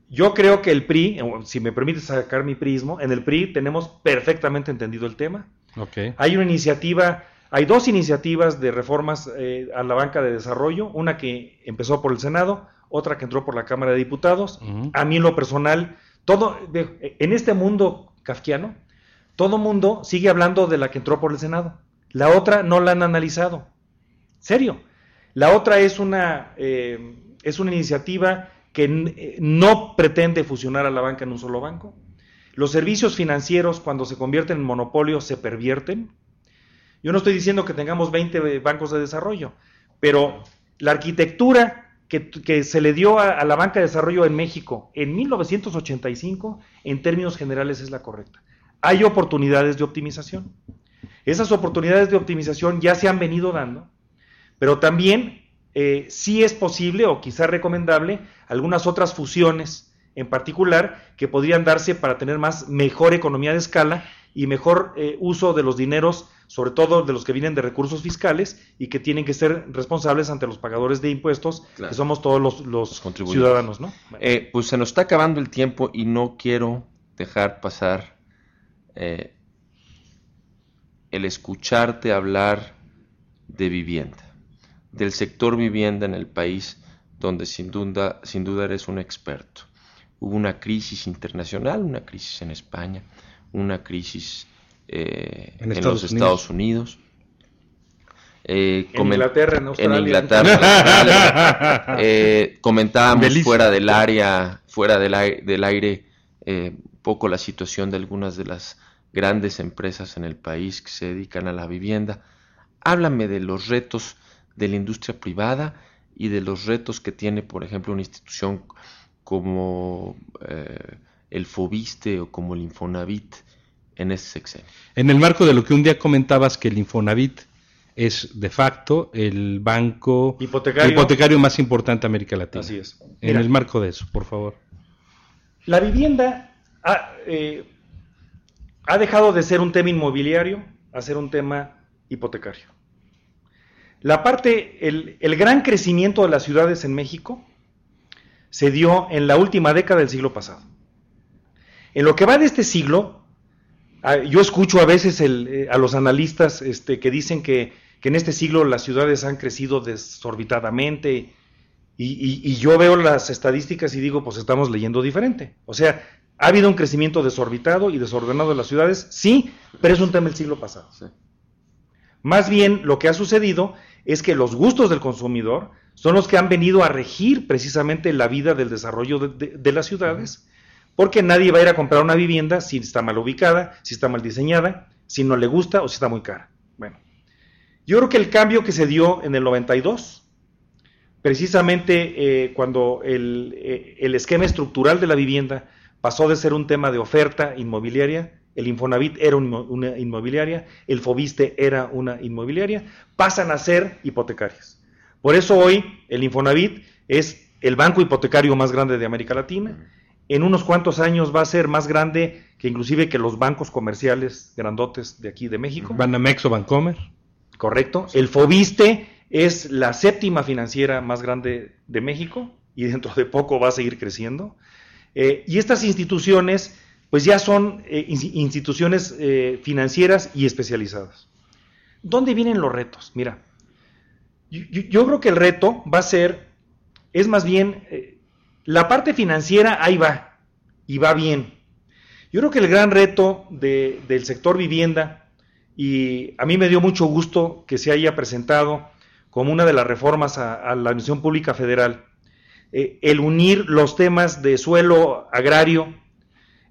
yo creo que el PRI, si me permite sacar mi prismo, en el PRI tenemos perfectamente entendido el tema. Okay. Hay una iniciativa, hay dos iniciativas de reformas eh, a la banca de desarrollo, una que empezó por el Senado, otra que entró por la Cámara de Diputados. A mí en lo personal, todo, en este mundo kafkiano, todo mundo sigue hablando de la que entró por el Senado. La otra no la han analizado. Serio. La otra es una, eh, es una iniciativa que eh, no pretende fusionar a la banca en un solo banco. Los servicios financieros, cuando se convierten en monopolios, se pervierten. Yo no estoy diciendo que tengamos 20 bancos de desarrollo, pero la arquitectura que, se le dio a, la banca de desarrollo en México en 1985, en términos generales es la correcta. Hay oportunidades de optimización. Esas oportunidades de optimización ya se han venido dando, pero también eh, sí es posible o quizá recomendable algunas otras fusiones en particular que podrían darse para tener más mejor economía de escala y mejor eh, uso de los dineros sobre todo de los que vienen de recursos fiscales y que tienen que ser responsables ante los pagadores de impuestos, que somos todos los, ciudadanos, ¿no? Eh, pues se nos está acabando el tiempo y no quiero dejar pasar eh, el escucharte hablar de vivienda, del sector vivienda en el país, donde sin duda, sin duda eres un experto. Hubo una crisis internacional, una crisis en España, una crisis eh, en, los Estados Unidos. Eh, en Inglaterra, en Australia. En Inglaterra, [LAUGHS] eh, comentábamos fuera del área, fuera del aire, del aire poco la situación de algunas de las grandes empresas en el país que se dedican a la vivienda. Háblame de los retos de la industria privada y de los retos que tiene, por ejemplo, una institución como eh, el Fobiste o como el Infonavit en ese sexenio. En el marco de lo que un día comentabas que el Infonavit es de facto el banco hipotecario, más importante de América Latina. Así es. en el marco de eso, por favor. La vivienda ha, eh, ha dejado de ser un tema inmobiliario a ser un tema hipotecario. La parte, el, el, gran crecimiento de las ciudades en México se dio en la última década del siglo pasado. En lo que va de este siglo, yo escucho a veces eh, a los analistas este, que dicen que, en este siglo las ciudades han crecido desorbitadamente y, yo veo las estadísticas y digo, pues estamos leyendo diferente. O sea, ha habido un crecimiento desorbitado y desordenado de las ciudades, sí, pero es un tema del siglo pasado. Más bien lo que ha sucedido es que los gustos del consumidor son los que han venido a regir precisamente la vida del desarrollo de las ciudades porque nadie va a ir a comprar una vivienda si está mal ubicada, si está mal diseñada, si no le gusta o si está muy cara. Bueno, yo creo que el cambio que se dio en el 92, precisamente eh, cuando eh, el, esquema estructural de la vivienda pasó de ser un tema de oferta inmobiliaria, el Infonavit era una inmobiliaria, el Fobiste era una inmobiliaria, pasan a ser hipotecarias. Por eso hoy el Infonavit es el banco hipotecario más grande de América Latina en unos cuantos años va a ser más grande que inclusive que los bancos comerciales grandotes de aquí de México. Banamex o Bancomer. Correcto. El Fobiste es la séptima financiera más grande de México y dentro de poco va a seguir creciendo. Eh, y estas instituciones, pues ya son eh, instituciones eh, financieras y especializadas. ¿Dónde vienen los retos? Mira, yo, yo, creo que el reto va a ser, es más bien la parte financiera ahí va, y va bien. Yo creo que el gran reto del sector vivienda, y a mí me dio mucho gusto que se haya presentado como una de las reformas a, la Administración Pública Federal, eh, el unir los temas de suelo agrario,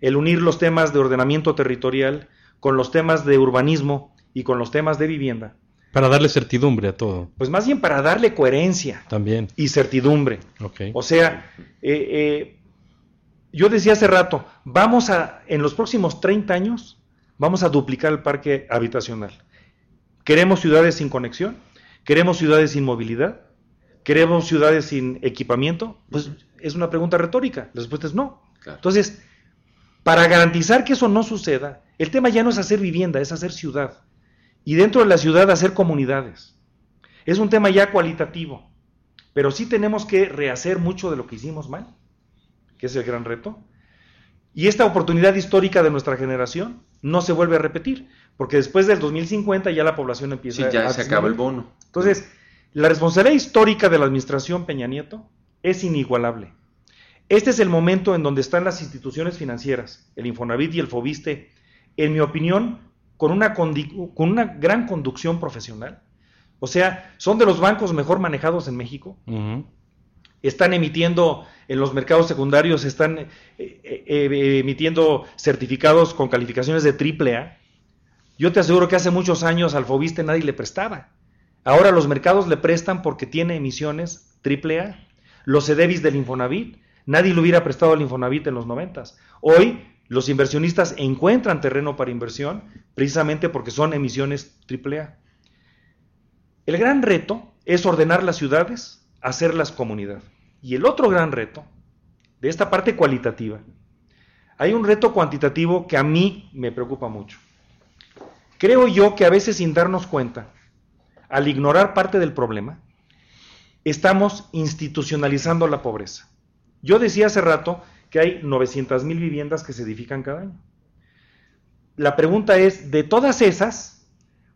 el unir los temas de ordenamiento territorial con los temas de urbanismo y con los temas de vivienda. Para darle certidumbre a todo. Pues más bien para darle coherencia. También. Y certidumbre. O sea, eh, eh, yo decía hace rato, vamos a, en los próximos 30 años, vamos a duplicar el parque habitacional. ¿Queremos ciudades sin conexión? ¿Queremos ciudades sin movilidad? ¿Queremos ciudades sin equipamiento? Pues es una pregunta retórica. La respuesta es no. Entonces, para garantizar que eso no suceda, el tema ya no es hacer vivienda, es hacer ciudad y dentro de la ciudad hacer comunidades. Es un tema ya cualitativo, pero sí tenemos que rehacer mucho de lo que hicimos mal, que es el gran reto. Y esta oportunidad histórica de nuestra generación no se vuelve a repetir, porque después del 2050 ya la población empieza sí, ya se acaba el bono. Entonces, la responsabilidad histórica de la administración Peña Nieto es inigualable. Este es el momento en donde están las instituciones financieras, el Infonavit y el Fobiste, en mi opinión, con una, con una gran conducción profesional. O sea, son de los bancos mejor manejados en México. Están emitiendo en los mercados secundarios, están eh, eh, eh, emitiendo certificados con calificaciones de triple A. Yo te aseguro que hace muchos años al Fobiste nadie le prestaba. Ahora los mercados le prestan porque tiene emisiones triple A. Los CEDEVIS del Infonavit, nadie le hubiera prestado al Infonavit en los noventas. Hoy los inversionistas encuentran terreno para inversión precisamente porque son emisiones AAA. El gran reto es ordenar las ciudades, hacerlas comunidad. Y el otro gran reto, de esta parte cualitativa, hay un reto cuantitativo que a mí me preocupa mucho. Creo yo que a veces sin darnos cuenta, al ignorar parte del problema, estamos institucionalizando la pobreza. Yo decía hace rato que hay 900 mil viviendas que se edifican cada año. La pregunta es, de todas esas,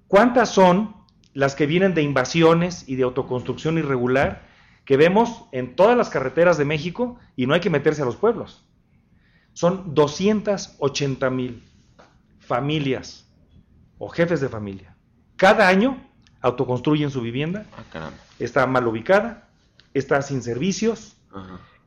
¿cuántas son las que vienen de invasiones y de autoconstrucción irregular que vemos en todas las carreteras de México y no hay que meterse a los pueblos? Son 280 mil familias o jefes de familia. Cada año autoconstruyen su vivienda, ah, está mal ubicada, está sin servicios,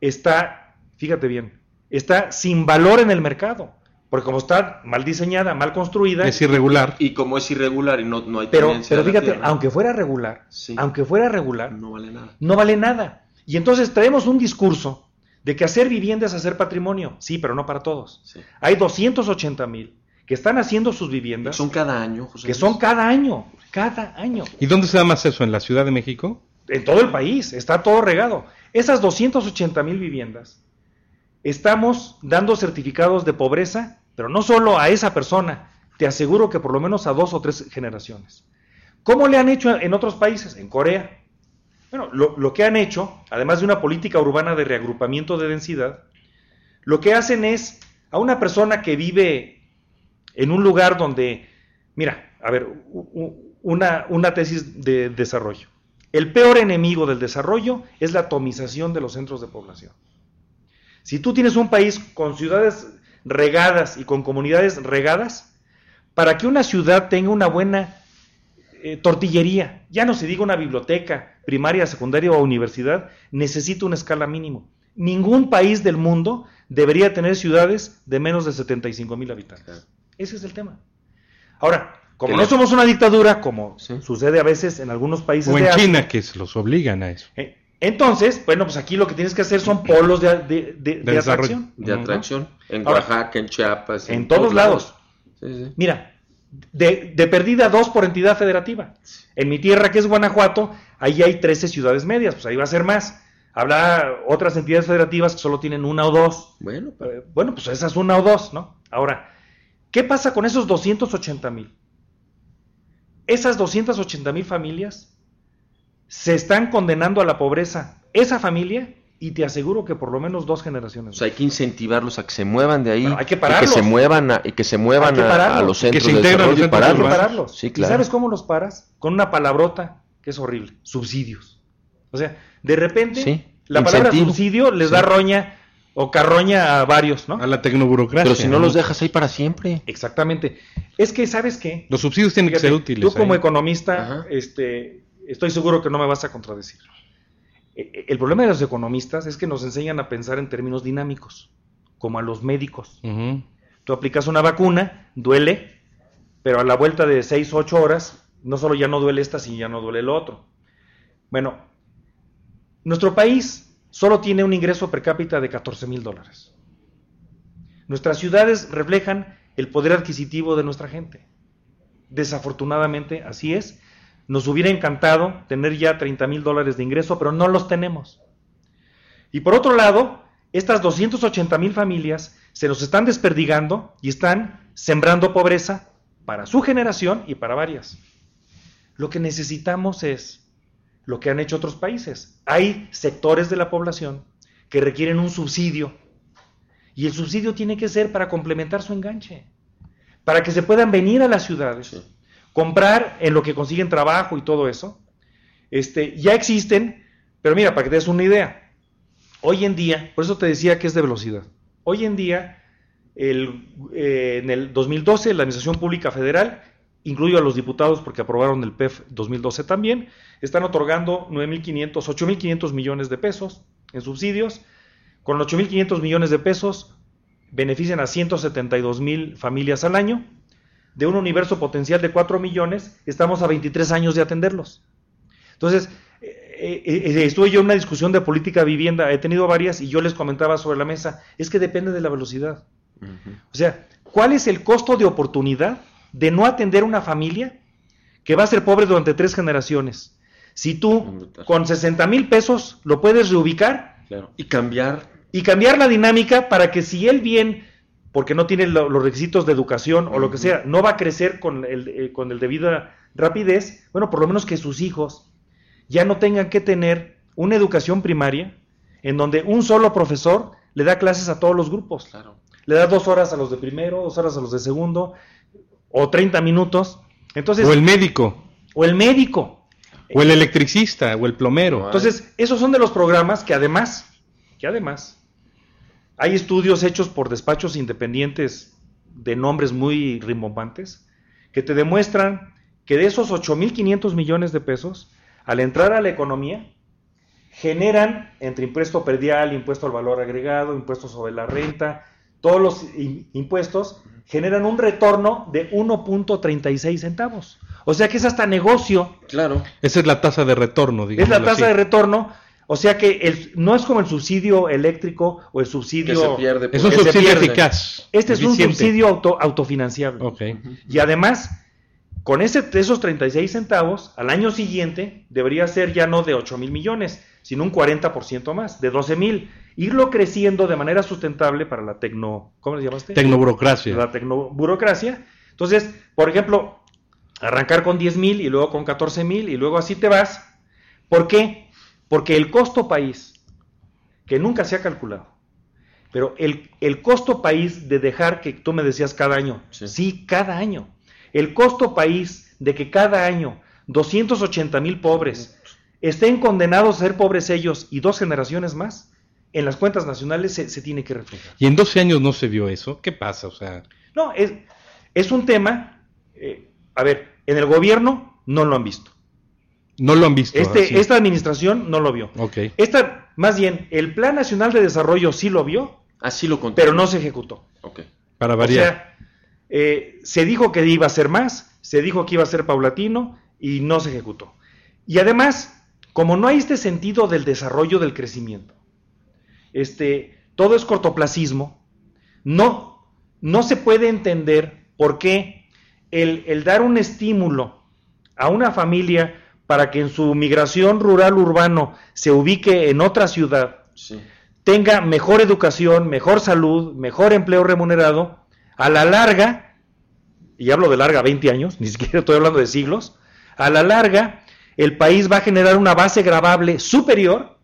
está fíjate bien, está sin valor en el mercado. Porque como está mal diseñada, mal construida. Es irregular. Y como es irregular y no, no hay Pero, pero fíjate, tierra, aunque fuera regular, Sí. aunque fuera regular, no vale nada. no vale nada. Y entonces traemos un discurso de que hacer vivienda es hacer patrimonio. Sí, pero no para todos. Sí. Hay 280 mil que están haciendo sus viviendas, Son cada año, José que Luis. son cada año, cada año. ¿Y dónde se da más eso? ¿En la Ciudad de México? En todo el país, está todo regado. Esas 280 mil viviendas, estamos dando certificados de pobreza, pero no solo a esa persona, te aseguro que por lo menos a dos o tres generaciones. ¿Cómo le han hecho en otros países? En Corea. Bueno, lo, que han hecho, además de una política urbana de reagrupamiento de densidad, lo que hacen es a una persona que vive en un lugar donde, mira, a ver, una tesis de desarrollo. El peor enemigo del desarrollo es la atomización de los centros de población. Si tú tienes un país con ciudades regadas y con comunidades regadas, para que una ciudad tenga una buena eh, tortillería, ya no se diga una biblioteca primaria, secundaria o universidad, necesita una escala mínimo. Ningún país del mundo debería tener ciudades de menos de 75 mil habitantes. Claro. Ese es el tema. Ahora, como no somos una dictadura, como Sí. sucede a veces en algunos países O de en Asia, China, que se los obligan a eso. eh, Entonces, bueno, pues aquí lo que tienes que hacer son polos de, de- de- de De desarrollo. atracción. De atracción. En Ahora, Oaxaca, en Chiapas. En todos lados. Sí, sí. Mira, de, de perdida dos por entidad federativa. En mi tierra, que es Guanajuato, ahí hay 13 ciudades medias, pues ahí va a ser más. Habrá otras entidades federativas que solo tienen una o dos. Bueno, pero- Eh, Bueno, pues esas una o dos, ¿no? Ahora, ¿qué pasa con esos 280 mil? Esas 280 mil familias se están condenando a la pobreza. Esa familia, y te aseguro que por lo menos dos generaciones. o sea, hay que incentivarlos a que se muevan de ahí. Bueno, hay que y pararlos. que se muevan a, y que se muevan que a- los Que centros se de integren a los desarrollo y que pararlos. pararlos. Sí, ¿Y claro. sabes cómo los paras? Con una palabrota que es horrible. Subsidios. O sea, de repente, Sí, la palabra subsidio les Sí. da roña o carroña a varios, ¿no? A la tecnoburocracia. Pero si no los dejas ahí para siempre. Exactamente. Es que, ¿sabes qué? Los subsidios tienen Fíjate, que ser útiles. Tú como ahí. economista, Ajá. este, estoy seguro que no me vas a contradecir. E- e- El problema de los economistas es que nos enseñan a pensar en términos dinámicos, como a los médicos. Tú aplicas una vacuna, duele, pero a la vuelta de 6 o 8 horas, no solo ya no duele esta, sino ya no duele lo otro. Bueno, nuestro país solo tiene un ingreso per cápita de 14 mil dólares. Nuestras ciudades reflejan el poder adquisitivo de nuestra gente. Desafortunadamente, así es. Nos hubiera encantado tener ya 30 mil dólares de ingreso, pero no los tenemos. Y por otro lado, estas 280 mil familias se nos están desperdigando y están sembrando pobreza para su generación y para varias. Lo que necesitamos es lo que han hecho otros países. Hay sectores de la población que requieren un subsidio y el subsidio tiene que ser para complementar su enganche, para que se puedan venir a las ciudades. Comprar en lo que consiguen trabajo y todo eso. Este, ya existen, pero mira, para que te des una idea, hoy en día, por eso te decía que es de velocidad, hoy en día, el, eh, en el 2012, la Administración Pública Federal, incluyo a los diputados porque aprobaron el PEF 2012 también, están otorgando 9.500, 8.500 millones de pesos en subsidios. Con 8.500 millones de pesos benefician a 172 mil familias al año. De un universo potencial de 4 millones, estamos a 23 años de atenderlos. Entonces, eh, eh, estuve yo en una discusión de política vivienda, he tenido varias y yo les comentaba sobre la mesa, es que depende de la velocidad. O sea, ¿cuál es el costo de oportunidad de no atender una familia que va a ser pobre durante tres generaciones? Si tú con 60 mil pesos lo puedes reubicar Claro. Y cambiar. y cambiar la dinámica para que si él bien, porque no tiene lo- los requisitos de educación o lo que sea, no va a crecer con el, eh, con el debida rapidez, bueno, por lo menos que sus hijos ya no tengan que tener una educación primaria en donde un solo profesor le da clases a todos los grupos. Claro. Le da dos horas a los de primero, dos horas a los de segundo, o 30 minutos. Entonces, O el médico, o el médico. o el electricista, o el plomero. Entonces, esos son de los programas que además, que además, hay estudios hechos por despachos independientes de nombres muy rimbombantes que te demuestran que de esos 8.500 millones de pesos, al entrar a la economía, generan entre impuesto predial, impuesto al valor agregado, impuesto sobre la renta, todos los impuestos, generan un retorno de 1.36 centavos. O sea que es hasta negocio. Claro. Esa es la tasa de retorno, digamos. Es la tasa de retorno. O sea que el, no es como el subsidio eléctrico o el subsidio. Que se pierde. Es un subsidio eficaz. Este es un subsidio auto, autofinanciable. Okay. Y además, con ese, esos 36 centavos, al año siguiente debería ser ya no de 8 mil millones, sino un 40% más, de 12 mil. Irlo creciendo de manera sustentable para la tecno... ¿Cómo le llamaste? Tecnoburocracia. La tecnoburocracia. Entonces, por ejemplo, arrancar con 10 mil y luego con 14 mil y luego así te vas. ¿Por qué? Porque el costo país, que nunca se ha calculado, pero el, el costo país de dejar que tú me decías cada año, sí, cada año, el costo país de que cada año 280 mil pobres estén condenados a ser pobres ellos y dos generaciones más, en las cuentas nacionales se, tiene que reflejar. ¿Y en 12 años no se vio eso? ¿Qué pasa? O sea... No, es, es un tema, eh, a ver, en el gobierno no lo han visto. No lo han visto. Este, esta administración no lo vio. Okay. Esta, más bien, el Plan Nacional de Desarrollo sí lo vio. Así lo contó. Pero no se ejecutó. Okay. Para variar. O sea, eh, se dijo que iba a ser más, se dijo que iba a ser paulatino y no se ejecutó. Y además, como no hay este sentido del desarrollo del crecimiento, este, todo es cortoplacismo, no, no se puede entender por qué el, dar un estímulo a una familia para que en su migración rural-urbano se ubique en otra ciudad, tenga mejor educación, mejor salud, mejor empleo remunerado, a la larga, y hablo de larga 20 años, [LAUGHS] ni siquiera estoy hablando de siglos, a la larga el país va a generar una base grabable superior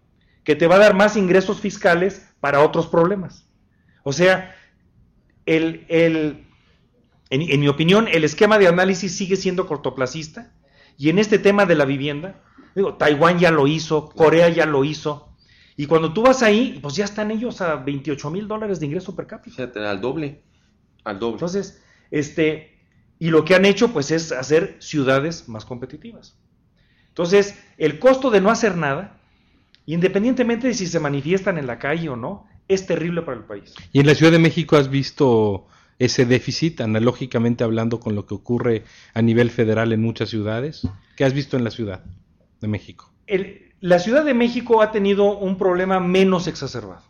que te va a dar más ingresos fiscales para otros problemas. O sea, el, el en, mi opinión, el esquema de análisis sigue siendo cortoplacista y en este tema de la vivienda, digo, Taiwán ya lo hizo, Corea ya lo hizo, y cuando tú vas ahí, pues ya están ellos a 28 mil dólares de ingreso per cápita. al doble, al doble. Entonces, este, y lo que han hecho, pues es hacer ciudades más competitivas. Entonces, el costo de no hacer nada, independientemente de si se manifiestan en la calle o no, es terrible para el país. ¿Y en la Ciudad de México has visto ese déficit, analógicamente hablando con lo que ocurre a nivel federal en muchas ciudades? ¿Qué has visto en la Ciudad de México? la Ciudad de México ha tenido un problema menos exacerbado.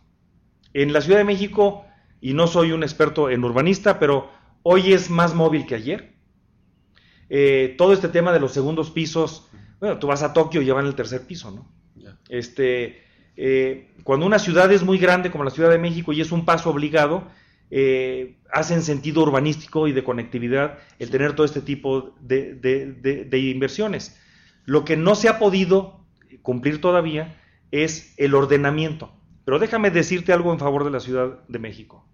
En la Ciudad de México, y no soy un experto en urbanista, pero hoy es más móvil que ayer. Eh, todo este tema de los segundos pisos, bueno, tú vas a Tokio y ya van el tercer piso, ¿no? Este, eh, cuando una ciudad es muy grande como la Ciudad de México y es un paso obligado, eh, hacen sentido urbanístico y de conectividad el tener todo este tipo de, inversiones. Lo que no se ha podido cumplir todavía es el ordenamiento. Pero déjame decirte algo en favor de la Ciudad de México.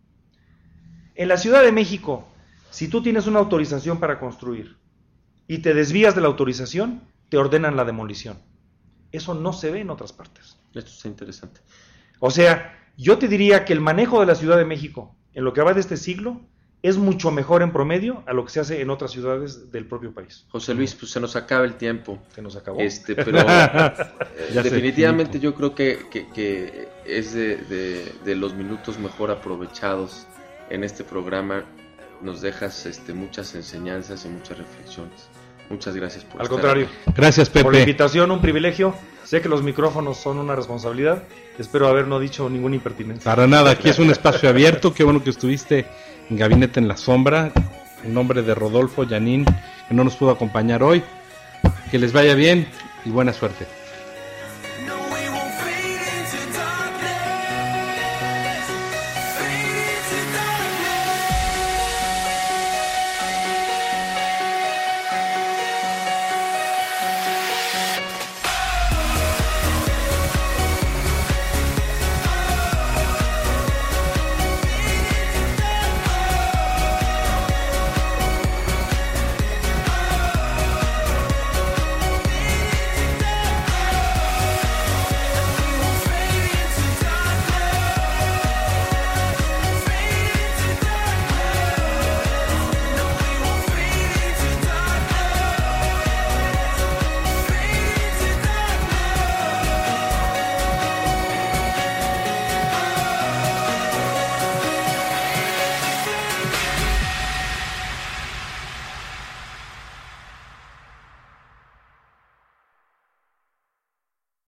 En la Ciudad de México, si tú tienes una autorización para construir y te desvías de la autorización, te ordenan la demolición. Eso no se ve en otras partes. Esto es interesante. O sea, yo te diría que el manejo de la Ciudad de México en lo que va de este siglo es mucho mejor en promedio a lo que se hace en otras ciudades del propio país. José Luis, pues se nos acaba el tiempo. Se nos acabó. Este, [LAUGHS] pero eh, definitivamente yo creo que, es de, los minutos mejor aprovechados en este programa. Nos dejas este, muchas enseñanzas y muchas reflexiones. Muchas gracias por Al contrario. Gracias, Pepe. Por la invitación, un privilegio. Sé que los micrófonos son una responsabilidad. Espero haber no dicho ninguna impertinencia. Para nada, aquí es un espacio abierto. Qué bueno que estuviste en Gabinete en la Sombra. En nombre de Rodolfo Yanín, que no nos pudo acompañar hoy. Que les vaya bien y buena suerte.